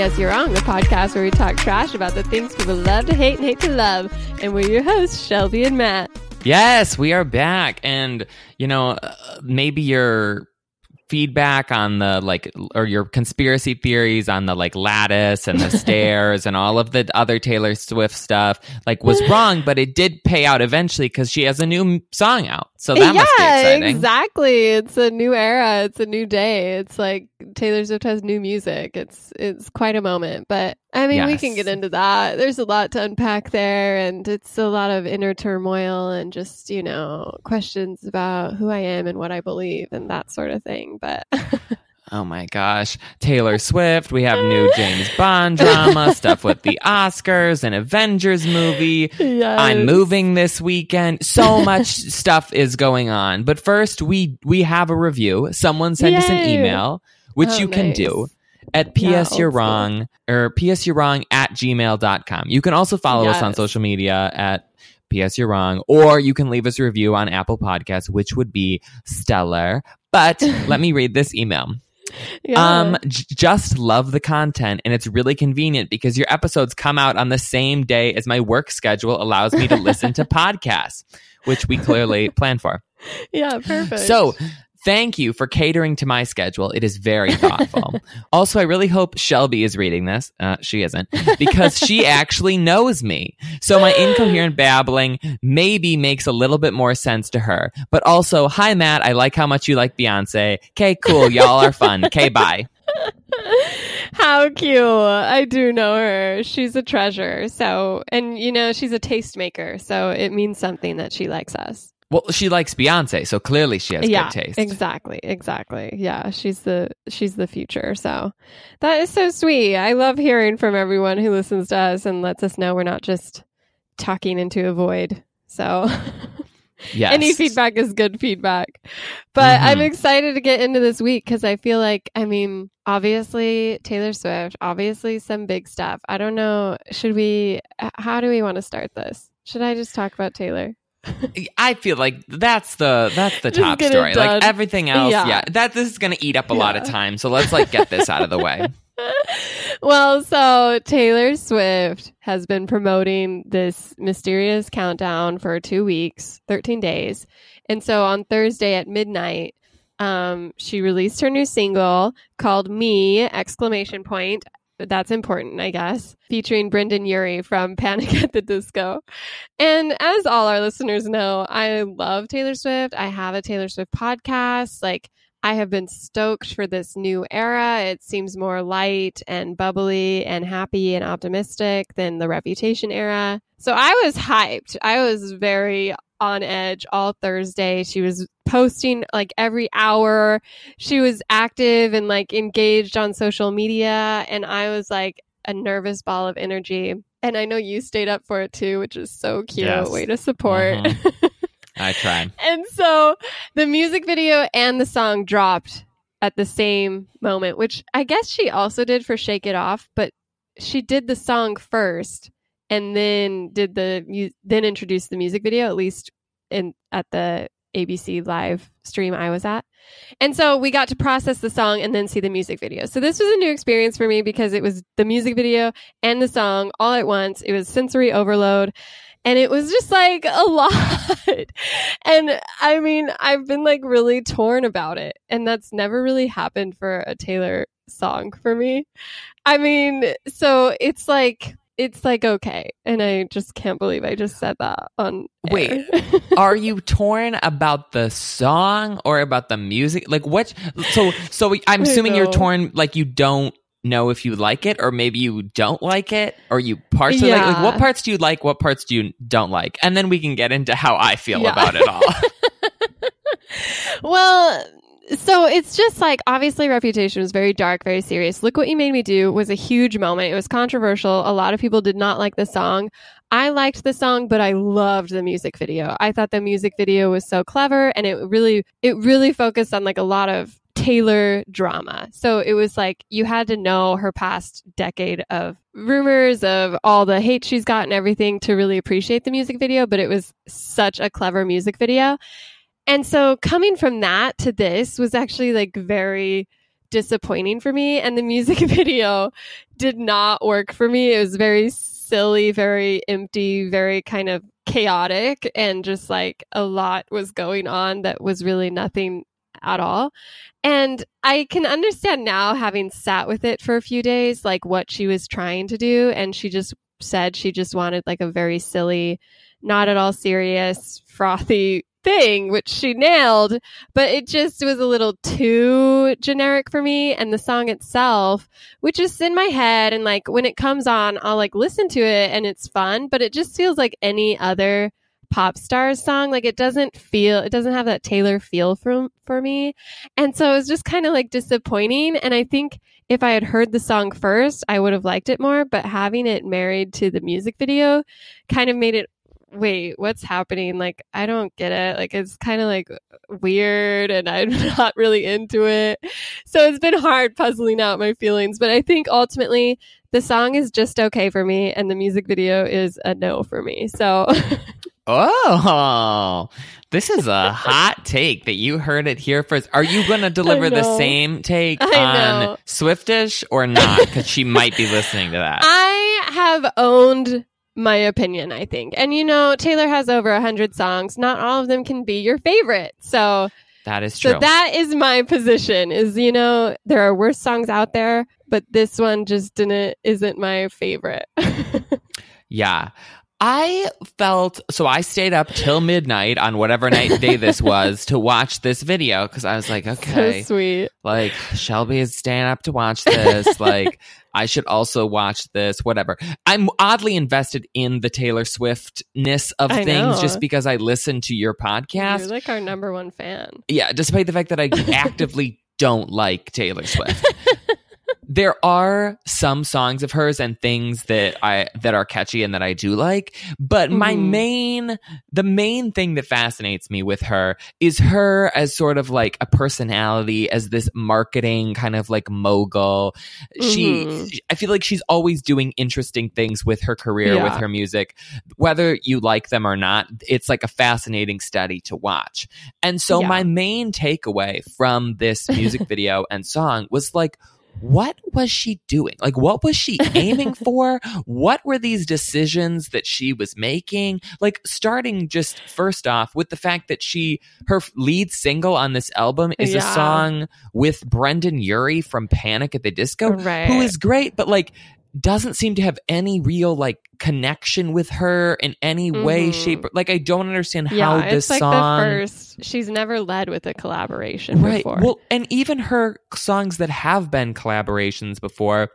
P.S. You're Wrong, the podcast where we talk trash about the things people love to hate and hate to love. And we're your hosts, Shelby and Matt. Yes, we are back. And, you know, uh, maybe your feedback on the like or your conspiracy theories on the like lattice and the stairs and all of the other Taylor Swift stuff like was wrong but it did pay out eventually cuz she has a new song out so that yeah, must be exciting exactly. It's a new era. It's a new day. It's like Taylor Swift has new music. It's it's quite a moment. But I mean, we can get into that. There's a lot to unpack there, and it's a lot of inner turmoil and just you know questions about who I am and what I believe and that sort of thing. But Oh my gosh. Taylor Swift. We have new James Bond drama, stuff with the Oscars, an Avengers movie. I'm moving this weekend. So much stuff is going on. But first, we we have a review. Someone sent us an email, which Oh, you can do at ps you're wrong or ps you're wrong at gmail.com. You can also follow us on social media at ps you're wrong, or you can leave us a review on Apple Podcasts, which would be stellar. But let me read this email. Yeah. Um, j- just love the content, and it's really convenient because your episodes come out on the same day as my work schedule allows me to listen to podcasts, which we clearly plan for. yeah, perfect. So, thank you for catering to my schedule. It is very thoughtful. also, I really hope Shelby is reading this. Uh, she isn't because she actually knows me. So, my incoherent babbling maybe makes a little bit more sense to her. But also, hi, Matt. I like how much you like Beyonce. Okay, cool. Y'all are fun. Okay, bye. How cute. I do know her. She's a treasure. So, and you know, she's a tastemaker. So it means something that she likes us. Well, she likes Beyonce, so clearly she has yeah, good taste. exactly. Exactly. Yeah. She's the, she's the future. So that is so sweet. I love hearing from everyone who listens to us and lets us know we're not just talking into a void. So Yes. any feedback is good feedback. But I'm Mhm. excited to get into this week because I feel like, I mean, obviously Taylor Swift, obviously some big stuff. I don't know. Should we, how do we want to start this? Should I just talk about Taylor? I feel like that's the that's the top get it story. Like everything else, Yeah. yeah. That this is going to eat up a lot of time. So let's like get this out of the way. well, so Taylor Swift has been promoting this mysterious countdown for two weeks, 13 days. And so on Thursday at midnight, um, she released her new single called Me! Exclamation point. That's important, I guess, featuring Brendon Urie from Panic at the Disco. And as all our listeners know, I love Taylor Swift. I have a Taylor Swift podcast. Like, I have been stoked for this new era. It seems more light and bubbly and happy and optimistic than the Reputation era. So I was hyped. I was very on edge all Thursday. She was posting like every hour. She was active and like engaged on social media. And I was like a nervous ball of energy. And I know you stayed up for it too, which is so cute. Yes. Way to support. Mhm. I tried. And so the music video and the song dropped at the same moment, which I guess she also did for Shake It Off, but she did the song first and then did the mu- then introduced the music video at least in at the ABC live stream I was at. And so we got to process the song and then see the music video. So this was a new experience for me because it was the music video and the song all at once. It was sensory overload and it was just like a lot. and I mean, I've been like really torn about it, and that's never really happened for a Taylor song for me. I mean, so it's like it's like okay, and I just can't believe I just said that on air. Wait. Are you torn about the song or about the music? Like what? So so I'm assuming you're torn. Like you don't know if you like it, or maybe you don't like it, or you partially like. Like what parts do you like? What parts do you don't like? And then we can get into how I feel Yeah. about it all. well, so it's just like obviously Reputation was very dark, very serious. Look What You Made Me Do was a huge moment. It was controversial. A lot of people did not like the song. I liked the song, but I loved the music video. I thought the music video was so clever and it really it really focused on like a lot of Taylor drama. So it was like you had to know her past decade of rumors of all the hate she's got and everything to really appreciate the music video, but it was such a clever music video. And so coming from that to this was actually like very disappointing for me. And the music video did not work for me. It was very silly, very empty, very kind of chaotic, and just like a lot was going on that was really nothing at all. And I can understand now, having sat with it for a few days, like what she was trying to do. And she just said she just wanted like a very silly, not at all serious, frothy thing, which she nailed, but it just was a little too generic for me. And the song itself, which is in my head, and like when it comes on, I'll like listen to it and it's fun, but it just feels like any other pop stars song. Like it doesn't feel, it doesn't have that Taylor feel for, for me. And so it was just kind of like disappointing. And I think if I had heard the song first, I would have liked it more, but having it married to the music video kind of made it wait, what's happening? Like, I don't get it. Like, it's kind of like weird and I'm not really into it. So it's been hard puzzling out my feelings. But I think ultimately the song is just okay for me and the music video is a no for me. So. oh, this is a hot take that you heard it here first. Are you going to deliver the same take on. Swiftish or not? Because she might be listening to that. I have owned my opinion, I think. And you know, Taylor has over a hundred songs. Not all of them can be your favorite. So that is true. So that is my position is, you know, there are worse songs out there, but this one just didn't isn't my favorite. yeah. I felt so I stayed up till midnight on whatever night day this was to watch this video because I was like, okay, so sweet. Like Shelby is staying up to watch this. like I should also watch this. Whatever. I'm oddly invested in the Taylor Swiftness of I things know. just because I listen to your podcast. You're like our number one fan. Yeah, despite the fact that I actively don't like Taylor Swift. there are some songs of hers and things that I that are catchy and that I do like, but my Mhm. main the main thing that fascinates me with her is her as sort of like a personality as this marketing kind of like mogul. She Mhm. I feel like she's always doing interesting things with her career with her music whether you like them or not. It's like a fascinating study to watch. And so Yeah. my main takeaway from this music video and song was like, what was she doing? Like, what was she aiming for? What were these decisions that she was making? Like, starting just first off with the fact that she, her lead single on this album is a song with Brendon Urie from Panic at the Disco, Right. who is great, but like, doesn't seem to have any real like connection with her in any way, Mhm. shape. or- Like, I don't understand Yeah, how it's this like song. the first. She's never led with a collaboration right. before. Well, and even her songs that have been collaborations before,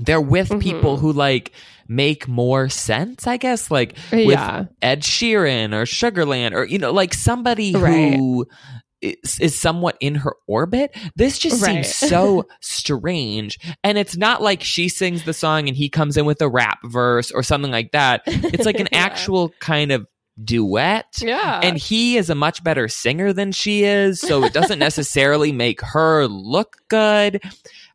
they're with people Mhm. who like make more sense, I guess. Like with yeah, Ed Sheeran or Sugarland or you know, like somebody Right. who is, is somewhat in her orbit. This just Right. seems so strange. And it's not like she sings the song and he comes in with a rap verse or something like that. It's like an Yeah. actual kind of duet. yeah, And he is a much better singer than she is, so it doesn't necessarily make her look good.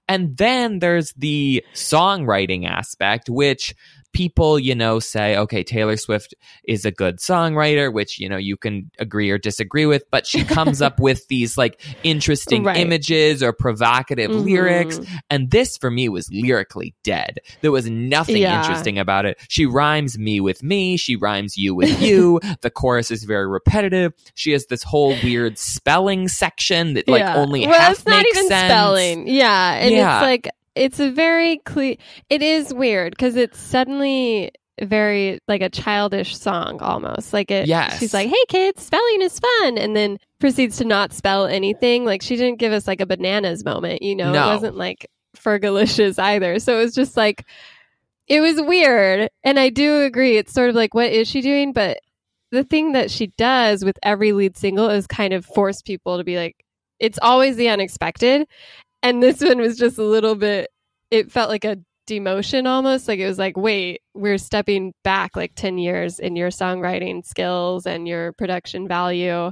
And then there's the songwriting aspect, which people, you know, say, okay, Taylor Swift is a good songwriter, which, you know, you can agree or disagree with, but she comes up with these like interesting Right. images or provocative Mhm. lyrics. And this for me was lyrically dead. There was nothing Yeah. interesting about it. She rhymes me with me, she rhymes you with you. the chorus is very repetitive. She has this whole weird spelling section that like Yeah. only well, half it's not even sense. spelling. Yeah, and Yeah. it's like it's a very clear. It is weird because it's suddenly very like a childish song almost. Like it. Yes. she's like, "Hey kids, spelling is fun," and then proceeds to not spell anything. Like she didn't give us like a bananas moment. You know, No. it wasn't like Fergalicious either. So it was just like it was weird. And I do agree. It's sort of like, what is she doing? But the thing that she does with every lead single is kind of force people to be like, it's always the unexpected. And this one was just a little bit, it felt like a demotion almost. Like it was like, wait, we're stepping back like 10 years in your songwriting skills and your production value.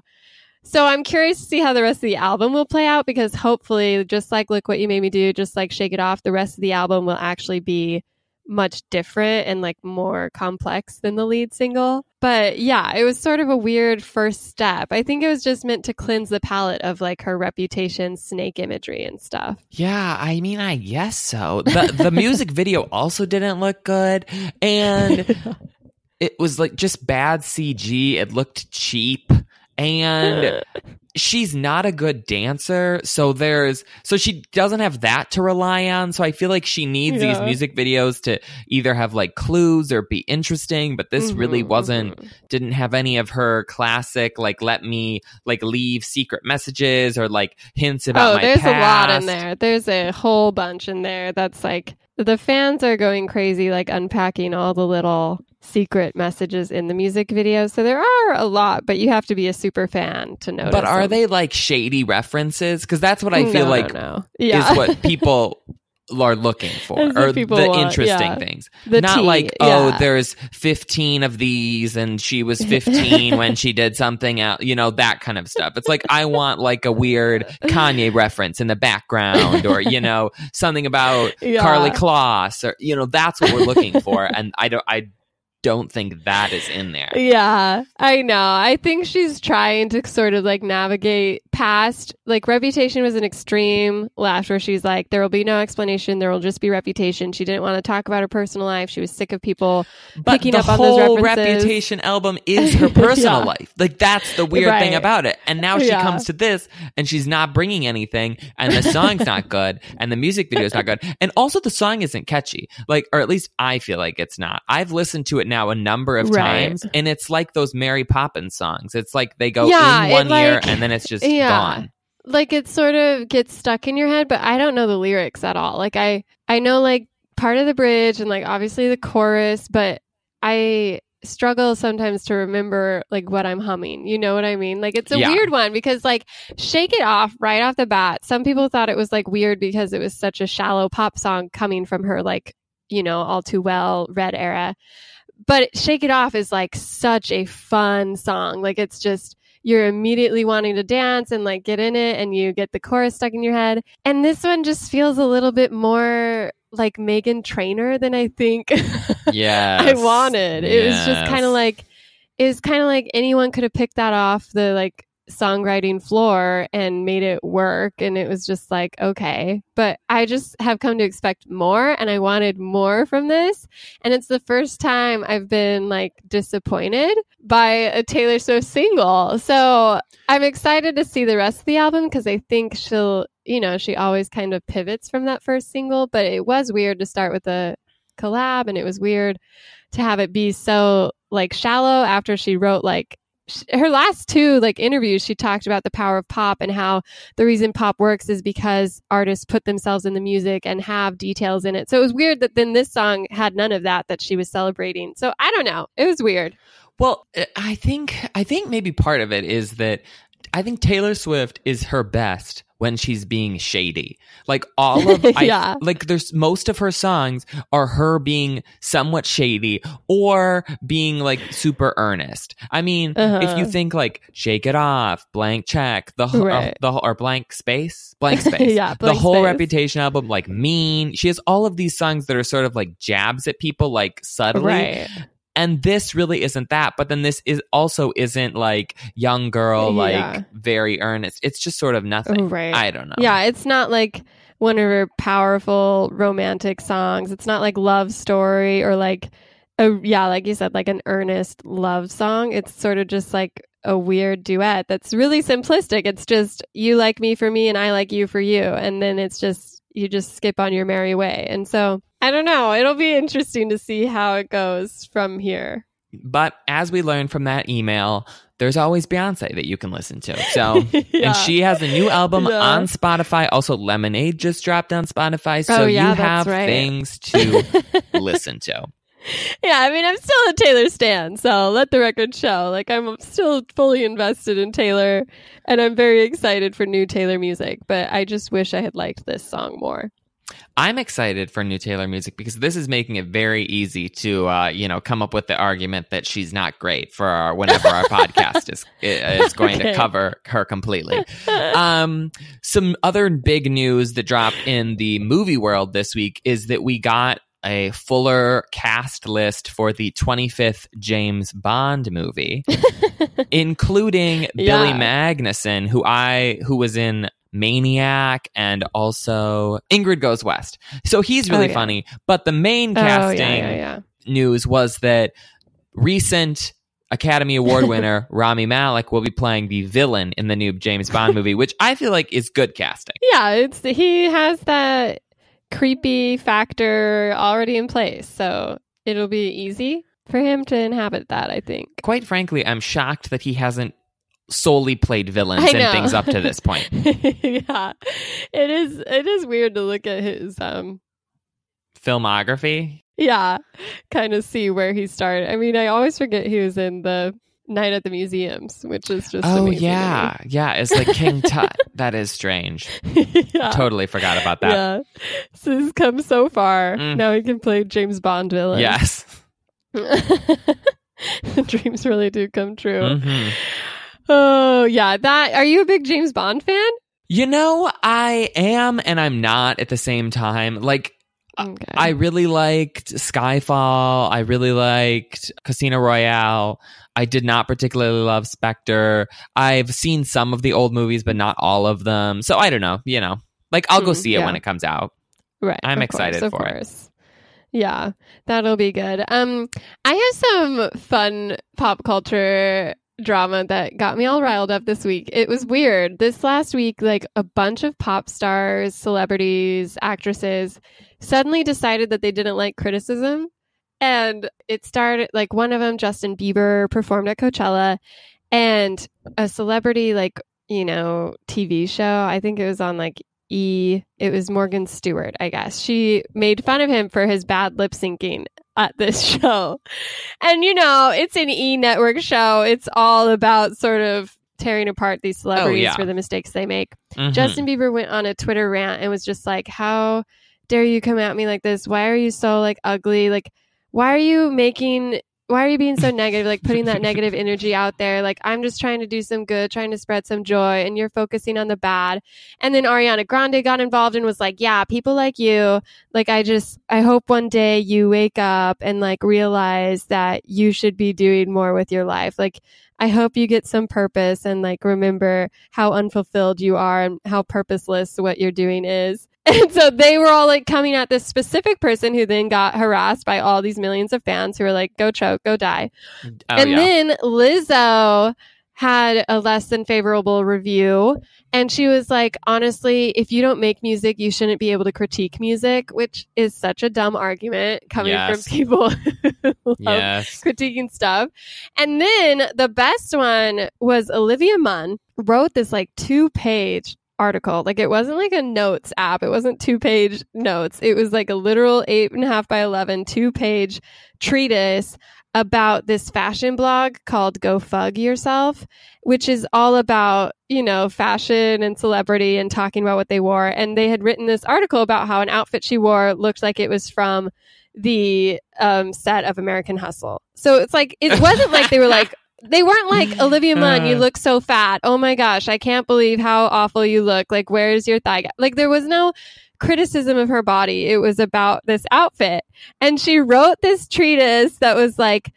So I'm curious to see how the rest of the album will play out because hopefully, just like Look What You Made Me Do, just like Shake It Off, the rest of the album will actually be much different and like more complex than the lead single. But yeah, it was sort of a weird first step. I think it was just meant to cleanse the palate of like her reputation, snake imagery and stuff. Yeah, I mean, I guess so. The the music video also didn't look good and it was like just bad CG. It looked cheap and she's not a good dancer so there's so she doesn't have that to rely on so i feel like she needs Yeah. these music videos to either have like clues or be interesting but this really Mhm, wasn't mhm. didn't have any of her classic like let me like leave secret messages or like hints about Oh, my there's a lot in there. There's a whole bunch in there that's like the fans are going crazy, like unpacking all the little secret messages in the music video. So there are a lot, but you have to be a super fan to notice. but are them. they like shady references because that's what i feel No, like no, no. Yeah. is what people are looking for or the want, interesting yeah. things The not tea, like oh yeah. there's 15 of these and she was 15 when she did something out you know that kind of stuff it's like i want like a weird kanye reference in the background or you know something about Yeah. karlie kloss or you know that's what we're looking for and i don't i don't think that is in there Yeah, I know. I think she's trying to sort of like navigate past like reputation was an extreme left where she's like, there will be no explanation, there will just be reputation. She didn't want to talk about her personal life. She was sick of people but picking up on those whole references. reputation album is her personal Yeah. life like that's the weird thing about it and now she Yeah. comes to this and she's not bringing anything and the song's not good and the music video is not good and also the song isn't catchy like or at least i feel like it's not i've listened to it now a number of Right. times and it's like those mary poppins songs it's like they go Yeah, in one like- and then it's just yeah. gone like it sort of gets stuck in your head but i don't know the lyrics at all like i i know like part of the bridge and like obviously the chorus but i struggle sometimes to remember like what i'm humming you know what i mean like it's a Yeah. weird one because like shake it off right off the bat some people thought it was like weird because it was such a shallow pop song coming from her like you know all too well red era but shake it off is like such a fun song. Like it's just you're immediately wanting to dance and like get in it and you get the chorus stuck in your head. And this one just feels a little bit more like meghan trainor than i think yeah i wanted. It was just kind of like it was kind of like anyone could have picked that off the like songwriting floor and made it work and it was just like okay. But i just have come to expect more and i wanted more from this. And it's the first time i've been like disappointed by a taylor swift single. So i'm excited to see the rest of the album because i think she'll you know she always kind of pivots from that first single. But it was weird to start with a collab and it was weird to have it be so like shallow after she wrote like her last two like interviews she talked about the power of pop and how the reason pop works is because artists put themselves in the music and have details in it. So it was weird that then this song had none of that that she was celebrating. So i don't know. It was weird. Well, uh, I think I think maybe part of it is that I think Taylor Swift is her best when she's being shady. Like all of I, Yeah. like there's most of her songs are her being somewhat shady or being like super earnest. I mean, Uh-huh. if you think like Shake It Off, Blank Check, the whole Right. the or Blank Space, Blank Space. Yeah, the whole Space. Reputation album like Mean. She has all of these songs that are sort of like jabs at people like subtly right and this really isn't that but then this is also isn't like young girl like Yeah. very earnest it's just sort of nothing right i don't know Yeah, it's not like one of her powerful romantic songs. It's not like love story or like a yeah, like you said, like an earnest love song. It's sort of just like a weird duet that's really simplistic. It's just you like me for me and I like you for you. And then it's just you just skip on your merry way. And so I don't know. It'll be interesting to see how it goes from here. but as we learned from that email there's always beyonce that you can listen to so Yeah. and she has a new album Yeah. on spotify also lemonade just dropped on spotify so Oh, yeah, you have right. things to listen to Yeah, I mean, I'm still a Taylor stan, so let the record show. Like, I'm still fully invested in Taylor, and I'm very excited for new Taylor music. But I just wish I had liked this song more. I'm excited for new Taylor music because this is making it very easy to, uh, you know, come up with the argument that she's not great for our, whenever our podcast is is going Okay. to cover her completely. Um, some other big news that dropped in the movie world this week is that we got a fuller cast list for the 25th James Bond movie, including Yeah. Billy Magnussen, who I who was in Maniac and also Ingrid Goes West. So he's really Oh, yeah. funny. But the main Oh, casting yeah, yeah, yeah. news was that recent Academy Award winner Rami Malek will be playing the villain in the new James Bond movie, which I feel like is good casting. Yeah, it's he has that creepy factor already in place, so it'll be easy for him to inhabit that. I think. Quite frankly, I'm shocked that he hasn't solely played villains and things up to this point. yeah, it is. It is weird to look at his um. Filmography. Yeah, kind of see where he started. I mean, I always forget he was in the Night at the Museums, which is just Oh yeah, yeah. It's like King Tut. that is strange. yeah. Totally forgot about that. Yeah, so he's come so far. Mm. Now he can play James Bond villain. Yes. Dreams really do come true. hmm Oh yeah, that. Are you a big James Bond fan? You know, I am and I'm not at the same time. Like Okay. I really liked Skyfall. I really liked Casino Royale. I did not particularly love Spectre. I've seen some of the old movies, but not all of them. So I don't know. You know, like I'll go Mm, see it yeah. when it comes out. right. I'm excited course, for of it. course. Yeah, that'll be good. Um, I have some fun pop culture drama that got me all riled up this week. It was weird. This last week, like a bunch of pop stars, celebrities, actresses suddenly decided that they didn't like criticism. And it started like one of them, Justin Bieber, performed at Coachella, and a celebrity, like, you know, TV show, I think it was on like E, it was Morgan Stewart, I guess. She made fun of him for his bad lip syncing at this show. And you know, it's an E network show. It's all about sort of tearing apart these celebrities yeah. for the mistakes they make. Mhm. Justin Bieber went on a Twitter rant and was just like, "How dare you come at me like this? Why are you so like ugly? Like, why are you making? Why are you being so negative? Like putting that negative energy out there? Like I'm just trying to do some good, trying to spread some joy, and you're focusing on the bad." And then Ariana Grande got involved and was like, "Yeah, people like you. Like I just, I hope one day you wake up and like realize that you should be doing more with your life. Like." I hope you get some purpose and like remember how unfulfilled you are and how purposeless what you're doing is. And so they were all like coming at this specific person who then got harassed by all these millions of fans who were like, go choke, go die. Oh, and yeah. then Lizzo had a less than favorable review. And she was like, honestly, if you don't make music, you shouldn't be able to critique music, which is such a dumb argument coming Yes. from people who love yes. critiquing stuff. And then the best one was Olivia Munn wrote this like two page article. Like it wasn't like a notes app. It wasn't two page notes. It was like a literal eight and a half by 11, two page treatise about this fashion blog called Go Fug Yourself, which is all about, you know, fashion and celebrity and talking about what they wore. And they had written this article about how an outfit she wore looked like it was from the um, set of American Hustle. So it's like, it wasn't like they were like, they weren't like Olivia Munn, you Uh. look so fat. Oh my gosh, I can't believe how awful you look. Like, where's your thigh? Like, there was no criticism of her body. It was about this outfit. And she wrote this treatise that was like,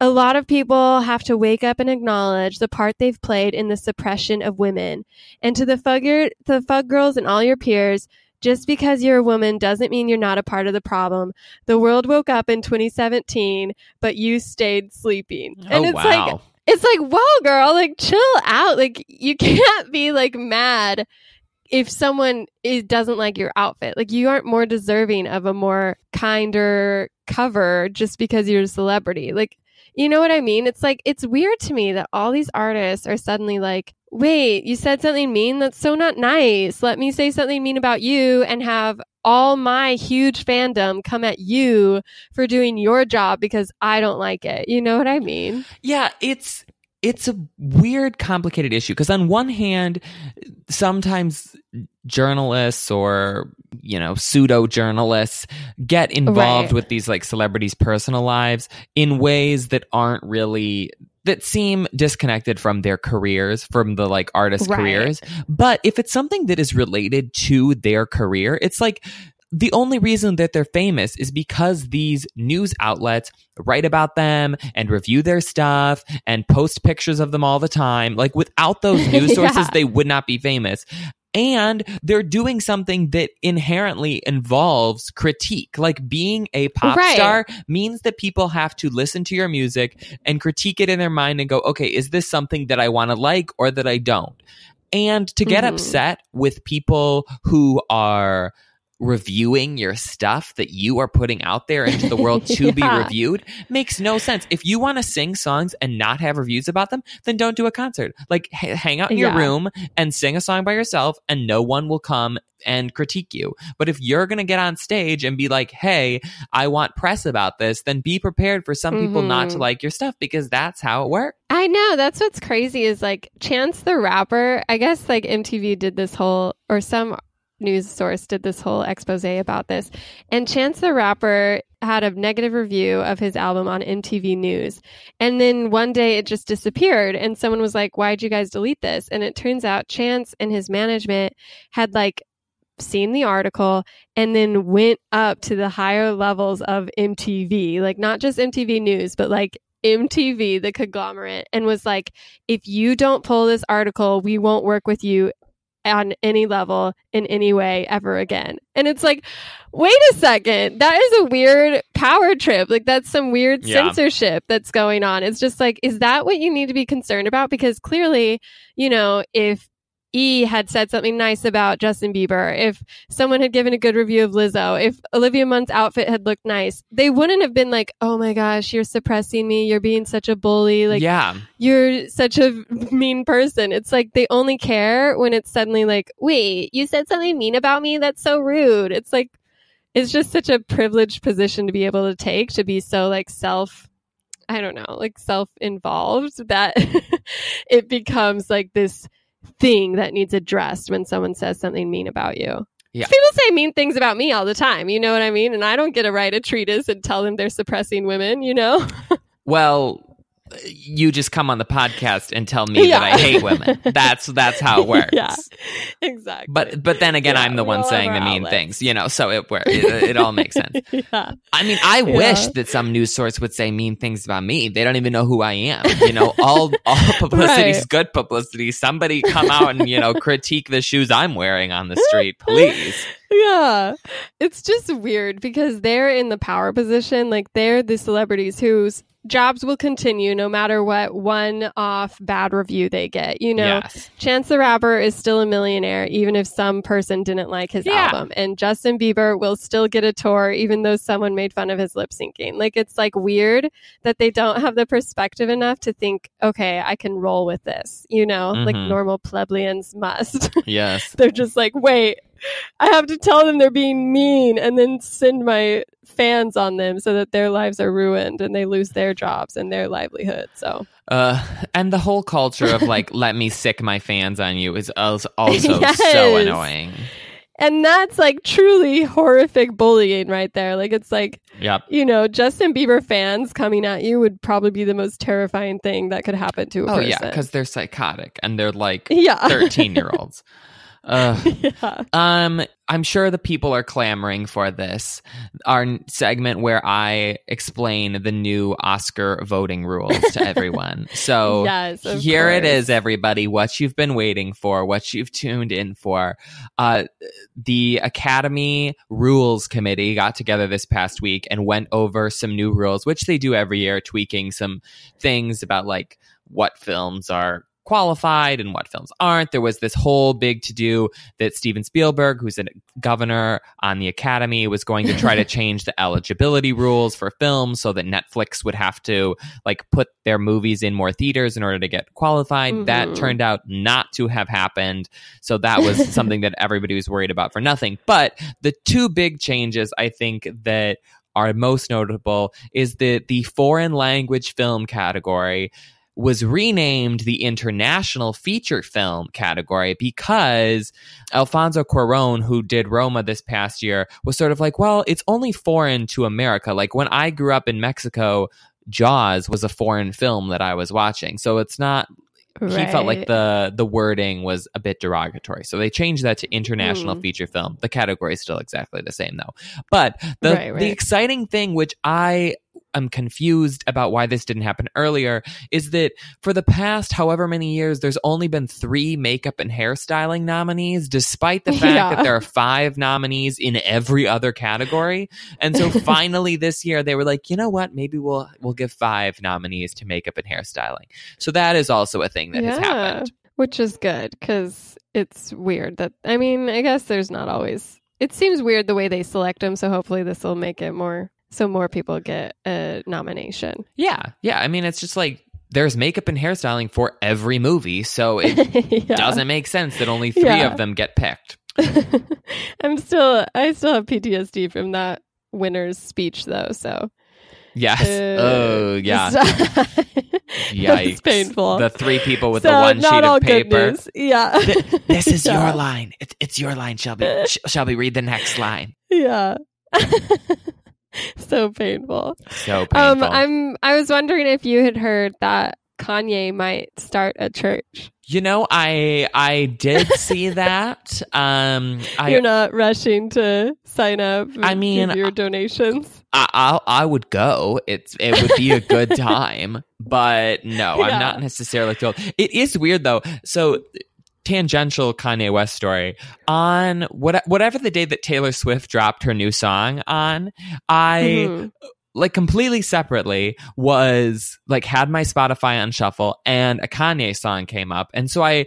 a lot of people have to wake up and acknowledge the part they've played in the suppression of women. And to the fugger, the fug girls and all your peers, just because you're a woman doesn't mean you're not a part of the problem. The world woke up in 2017, but you stayed sleeping. Oh, and oh it's like, it's like, whoa, girl, like chill out. Like you can't be like mad if someone is, doesn't like your outfit. Like you aren't more deserving of a more kinder cover just because you're a celebrity. Like, you know what I mean? It's like it's weird to me that all these artists are suddenly like, "Wait, you said something mean? That's so not nice. Let me say something mean about you and have all my huge fandom come at you for doing your job because I don't like it." You know what I mean? Yeah, it's it's a weird, complicated issue because on one hand, sometimes journalists or you know pseudo journalists get involved Right. with these like celebrities' personal lives in ways that aren't really that seem disconnected from their careers from the like artist Right. careers but if it's something that is related to their career it's like the only reason that they're famous is because these news outlets write about them and review their stuff and post pictures of them all the time. Like without those news sources, they would not be famous. And they're doing something that inherently involves critique. Like being a pop Right. star means that people have to listen to your music and critique it in their mind and go, okay, is this something that I want to like or that I don't? And to get Mhm. upset with people who are reviewing your stuff that you are putting out there into the world to be reviewed makes no sense. If you want to sing songs and not have reviews about them, then don't do a concert. Like h- hang out in your Yeah. room and sing a song by yourself and no one will come and critique you. But if you're going to get on stage and be like, "Hey, I want press about this," then be prepared for some people not to Mhm. like your stuff because that's how it works. I know that's what's crazy is like Chance the Rapper. I guess like MTV did this whole, or some news source did this whole expose about this. And Chance the Rapper had a negative review of his album on MTV News. And then one day it just disappeared. And someone was like, Why'd you guys delete this? And it turns out Chance and his management had like seen the article and then went up to the higher levels of MTV, like not just MTV News, but like MTV, the conglomerate, and was like, if you don't pull this article, we won't work with you on any level in any way ever again. And it's like, wait a second, that is a weird power trip. Like, that's some weird Yeah. censorship that's going on. It's just like, is that what you need to be concerned about? Because clearly, you know, if E had said something nice about Justin Bieber, if someone had given a good review of Lizzo, if Olivia Munn's outfit had looked nice, they wouldn't have been like, "Oh my gosh, you're suppressing me. You're being such a bully. Like yeah. you're such a mean person." It's like they only care when it's suddenly like, "Wait, you said something mean about me? That's so rude." It's like it's just such a privileged position to be able to take to be so like self I don't know, like self involved that it becomes like this thing that needs addressed when someone says something mean about you. Yeah. People say mean things about me all the time, you know what I mean? And I don't get to write a treatise and tell them they're suppressing women, you know? Well, you just come on the podcast and tell me Yeah. that I hate women. That's that's how it works. Yeah. Exactly. But but then again, Yeah, I'm the one saying the mean outlets. things, you know. So it it, it all makes sense. yeah. I mean, I Yeah. wish that some news source would say mean things about me. They don't even know who I am. You know, all all publicity is Right. good publicity. Somebody come out and you know critique the shoes I'm wearing on the street, please. Yeah. It's just weird because they're in the power position. Like they're the celebrities whose jobs will continue no matter what one off bad review they get. You know, Yes. Chance the Rapper is still a millionaire, even if some person didn't like his Yeah. album. And Justin Bieber will still get a tour, even though someone made fun of his lip syncing. Like, it's like weird that they don't have the perspective enough to think, okay, I can roll with this, you know, like Mhm. normal plebeians must. Yes. they're just like, wait, I have to tell them they're being mean and then send my fans on them so that their lives are ruined and they lose their jobs and their livelihood. So, Uh, and the whole culture of like, let me sick my fans on you is also, Yes. so annoying. and that's like truly horrific bullying right there. Like, it's like, Yep. you know, Justin Bieber fans coming at you would probably be the most terrifying thing that could happen to a Oh person. yeah, because they're psychotic and they're like yeah. 13 year olds. Yeah. um, I'm sure the people are clamoring for this. Our segment where I explain the new Oscar voting rules to everyone. So yes. here it course. is, everybody. What you've been waiting for, what you've tuned in for. Uh, the Academy Rules Committee got together this past week and went over some new rules, which they do every year, tweaking some things about like what films are qualified and what films aren't. There was this whole big to do that Steven Spielberg, who's a governor on the Academy, was going to try to change the eligibility rules for films so that Netflix would have to like put their movies in more theaters in order to get qualified. That Mhm. turned out not to have happened. So that was something that everybody was worried about for nothing. But the two big changes I think that are most notable is that the foreign language film category was renamed the international feature film category because Alfonso Cuarón, who did Roma this past year, was sort of like, well, it's only foreign to America. Like when I grew up in Mexico, Jaws was a foreign film that I was watching. So it's not he felt like the the wording was a bit derogatory. So they changed that to international Hmm. feature film. The category is still exactly the same though. But the Right, right. the exciting thing which I am confused about why this didn't happen earlier is that for the past however many years there's only been 3 makeup and hairstyling nominees despite the fact Yeah. that there are 5 nominees in every other category. And so finally this year they were like, "You know what? Maybe we'll we'll give 5 nominees to makeup and hairstyling." So that is also a thing that has happened. Which is good because it's weird that, I mean, I guess there's not always, it seems weird the way they select them. So hopefully this will make it more, so more people get a nomination. Yeah, yeah. I mean, it's just like there's makeup and hairstyling for every movie, so it Yeah. doesn't make sense that only three Yeah. of them get picked. I'm still, I still have PTSD from that winner's speech though. So, Yes. uh, oh, yeah. Yikes. Painful. The three people with so the one sheet of paper. Yeah. Th- this is Yeah. your line. It's, it's your line, Shelby. Sh- Shelby, read the next line. Yeah. So painful. So painful. Um, I'm. I was wondering if you had heard that Kanye might start a church. you know, I I did see that. Um, I You're not rushing to sign up. I mean, your donations. I, I I would go. It's it would be a good time, but no, I'm not necessarily thrilled. It is weird though. So tangential Kanye West story on what whatever the day that Taylor Swift dropped her new song on, I Mhm. like completely separately was like had my Spotify on shuffle and a Kanye song came up, and so I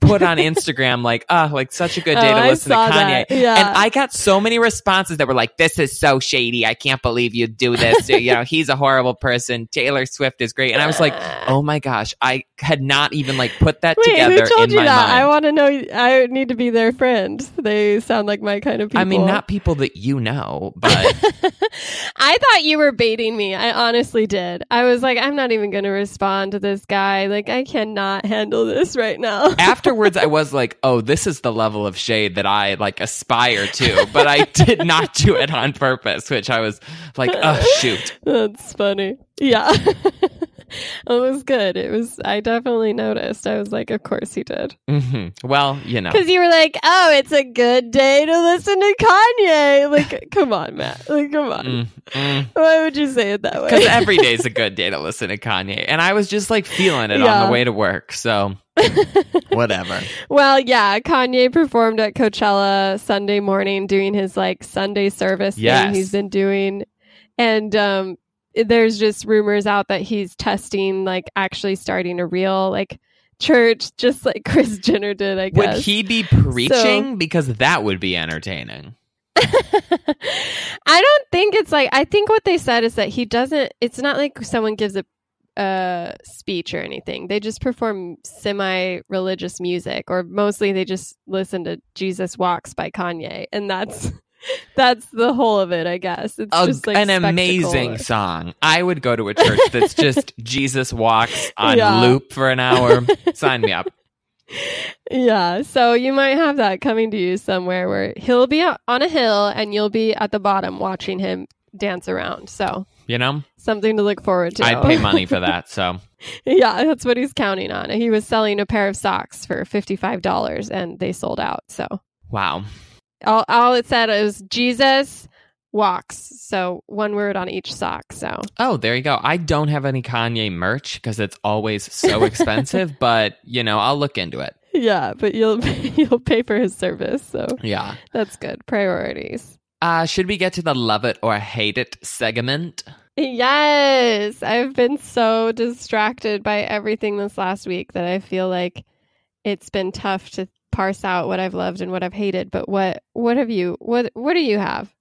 put on Instagram like oh, like such a good day Oh, to listen to Kanye. that. Yeah. And I got so many responses that were like, "This is so shady. I can't believe you do this. you know, he's a horrible person. Taylor Swift is great." And I was like, "Oh my gosh, I had not even like put that Wait, together who told in you my that? mind." I want to know. I need to be their friend. They sound like my kind of people. I mean, not people that you know, but I thought you were baiting me. I honestly did. I was like, I'm not even going to respond to this guy. Like, I cannot handle this right now. Afterwards I was like, "Oh, this is the level of shade that I like aspire to," but I did not do it on purpose, which I was like, "Oh shoot." That's funny. Yeah. it was good. It was, I definitely noticed. I was like, of course he did. hmm Well, you know. Because you were like, oh, it's a good day to listen to Kanye. Like, come on, Matt. Like, come on. Mm, mm. Why would you say it that way? Because every day's a good day to listen to Kanye. And I was just like feeling it on the way to work. So, whatever. Well, yeah, Kanye performed at Coachella Sunday morning doing his like Sunday service Yes. thing he's been doing. And um there's just rumors out that he's testing like actually starting a real like church just like Kris Jenner did, I guess. Would he be preaching? because that would be entertaining. I don't think it's like I think what they said is that he doesn't it's not like someone gives a uh speech or anything. They just perform semi religious music or mostly they just listen to Jesus Walks by Kanye and that's that's the whole of it, I guess. It's A- just like an spectacle. amazing song. I would go to a church that's just Jesus walks on Yeah. loop for an hour. Sign me up. Yeah, so you might have that coming to you somewhere where he'll be on a hill and you'll be at the bottom watching him dance around. So, You know, something to look forward to. I'd pay money for that. So, Yeah, that's what he's counting on. He was selling a pair of socks for $55 and they sold out. So wow. All, all it said is Jesus walks. So one word on each sock. So Oh, there you go. I don't have any Kanye merch because it's always so expensive, but you know, I'll look into it. yeah, but you'll you'll pay for his service. So Yeah. that's good. Priorities. Uh, should we get to the love it or hate it segment? Yes, I've been so distracted by everything this last week that I feel like it's been tough to parse out what I've loved and what I've hated. But what what have you what what do you have?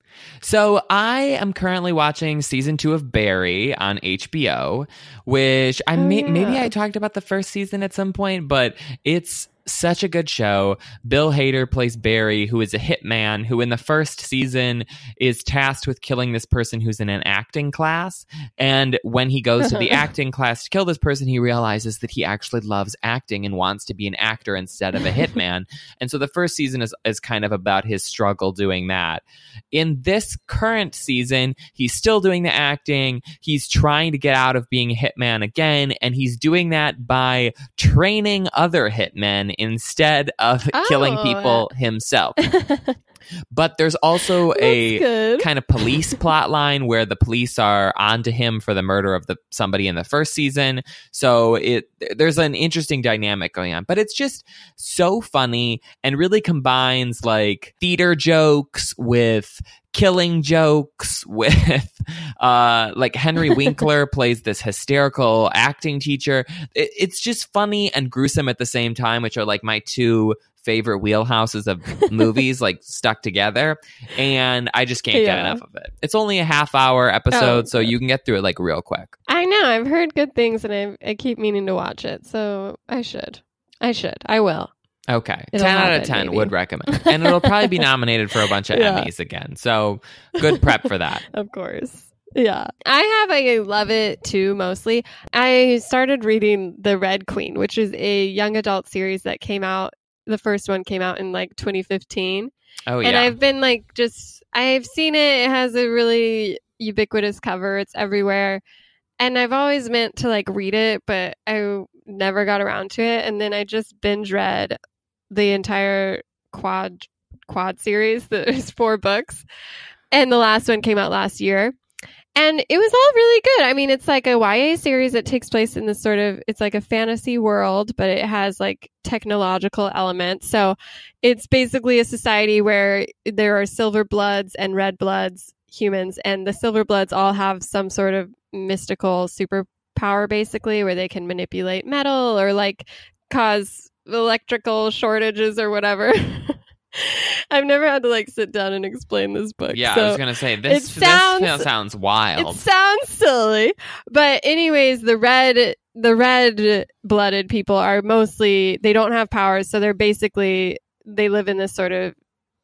So I am currently watching season two of Barry on HBO, which I Oh, may, yeah. maybe I talked about the first season at some point, but it's such a good show. Bill Hader plays Barry, who is a hitman who, in the first season, is tasked with killing this person who's in an acting class. And when he goes to the acting class to kill this person, he realizes that he actually loves acting and wants to be an actor instead of a hitman. and so the first season is, is kind of about his struggle doing that. In this current season, he's still doing the acting. He's trying to get out of being a hitman again, and he's doing that by training other hitmen instead of Oh. killing people himself. But there's also a good. kind of police plot line where the police are onto him for the murder of the somebody in the first season. So it there's an interesting dynamic going on. But it's just so funny and really combines like theater jokes with killing jokes with uh like Henry Winkler plays this hysterical acting teacher. It, it's just funny and gruesome at the same time, which are like my two favorite wheelhouses of movies like stuck together and i just can't get enough of it it's only a half hour episode Oh, so you can get through it like real quick I know. I've heard good things, and I I keep meaning to watch it. So I should. I should. I will. okay It'll 10 out of 10 maybe. would recommend and it'll probably be nominated for a bunch of Yeah. emmys again so good prep for that Of course. Yeah. I have I love it too, mostly. I started reading The Red Queen, which is a young adult series that came out. The first one came out in like 2015. oh yeah. And I've been like, just, I've seen it. It has a really ubiquitous cover, it's everywhere. And I've always meant to like read it, but I never got around to it. And then I just binge read the entire quad quad series. There's four books, and the last one came out last year. And it was all really good. I mean, it's like a YA series that takes place in this sort of it's like a fantasy world, but it has like technological elements. So it's basically a society where there are silver bloods and red bloods humans, and the silver bloods all have some sort of mystical superpower, basically, where they can manipulate metal or like cause electrical shortages or whatever. I've never had to like sit down and explain this book. yeah so i was gonna say this sounds- this sounds wild it sounds silly, but anyways, the red the red blooded people are mostly they don't have powers, so they're basically they live in this sort of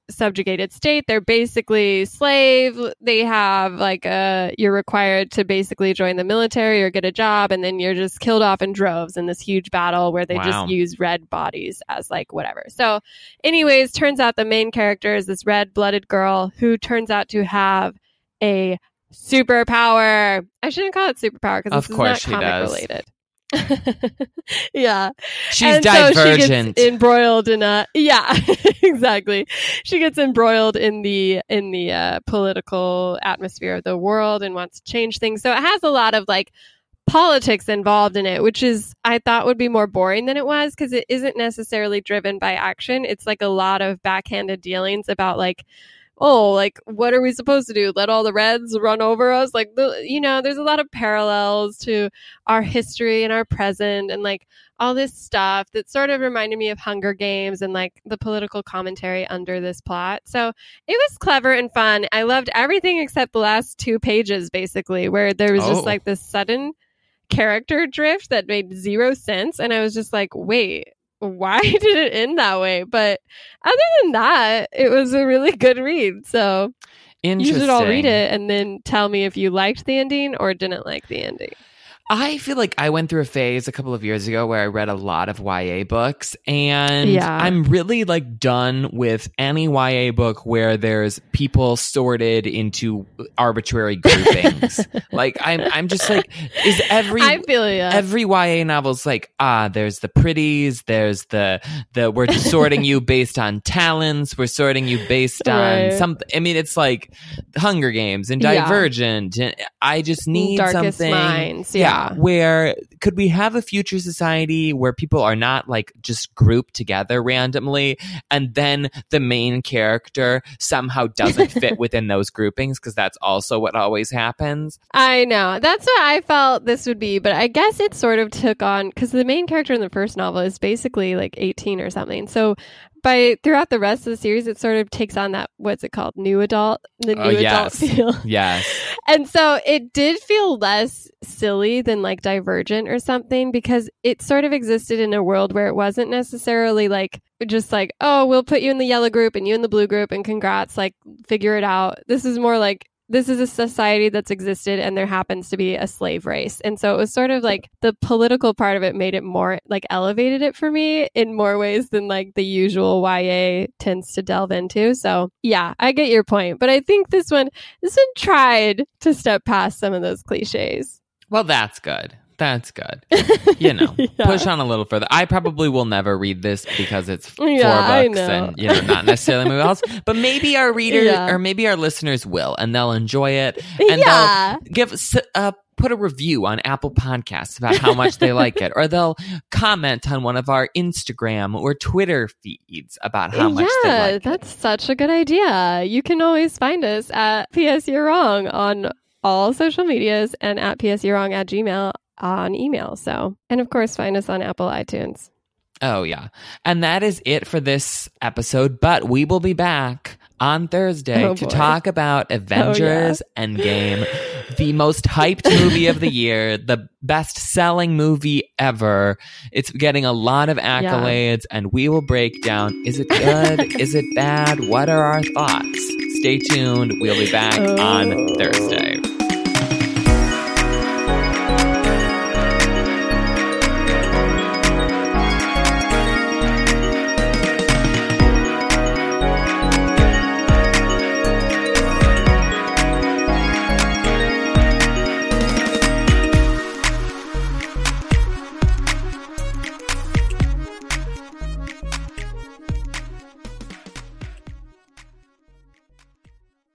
subjugated state. They're basically slave. They have like a you're required to basically join the military or get a job, and then you're just killed off in droves in this huge battle where they Wow. just use red bodies as like whatever. So, anyways, turns out the main character is this red blooded girl who turns out to have a superpower. I shouldn't call it superpower because Of this course she not comic does. related. yeah. she's And so she divergent gets embroiled in a yeah, exactly. She gets embroiled in the in the uh, political atmosphere of the world and wants to change things. So it has a lot of like politics involved in it, which is I thought would be more boring than it was because it isn't necessarily driven by action. It's like a lot of backhanded dealings about like oh, like what are we supposed to do? Let all the reds run over us? Like the you know, there's a lot of parallels to our history and our present and like all this stuff that sort of reminded me of Hunger Games and like the political commentary under this plot. So it was clever and fun. I loved everything except the last two pages, basically, where there was Oh. just like this sudden character drift that made zero sense. And I was just like, wait, why did it end that way? But other than that, it was a really good read. So you should all read it and then tell me if you liked the ending or didn't like the ending. I feel like I went through a phase a couple of years ago where I read a lot of YA books and Yeah. I'm really like done with any YA book where there's people sorted into arbitrary groupings. like I'm I'm just like is every I feel yeah. every YA novel's like ah there's the pretties there's the the we're sorting you based on talents we're sorting you based on something I mean it's like Hunger Games and Yeah. Divergent and I just need Darkest something Minds, yeah. Where could we have a future society where people are not like just grouped together randomly and then the main character somehow doesn't fit within those groupings because that's also what always happens I know. That's what I felt this would be, but I guess it sort of took on because the main character in the first novel is basically like 18 or something. So by throughout the rest of the series, it sort of takes on that what's it called, new adult, the oh, new Oh, adult feel. Yes. And so it did feel less silly than like Divergent or something because it sort of existed in a world where it wasn't necessarily like just like, oh, we'll put you in the yellow group and you in the blue group and congrats, like figure it out. This is more like this is a society that's existed and there happens to be a slave race. And so it was sort of like the political part of it made it more like elevated it for me in more ways than like the usual YA tends to delve into. So yeah, I get your point. But I think this one this one tried to step past some of those cliches. Well, that's good. That's good. You know, Yeah. push on a little further. I probably will never read this because it's four Yeah, books and you know not necessarily movie else. But maybe our reader Yeah. or maybe our listeners will, and they'll enjoy it, and yeah. they'll give us uh, put a review on Apple Podcasts about how much they like it, or they'll comment on one of our Instagram or Twitter feeds about how much yeah, they like it. that's such a good idea. You can always find us at PS You're Wrong on all social medias and at PS You're Wrong at Gmail on email. So, and of course, find us on Apple iTunes. Oh, yeah. And that is it for this episode, but we will be back on Thursday Oh, to boy. talk about oh, Avengers Endgame, the most hyped movie of the year, the best selling movie ever. It's getting a lot of accolades, and we will break down is it good? is it bad? What are our thoughts? Stay tuned. We'll be back on Oh. Thursday.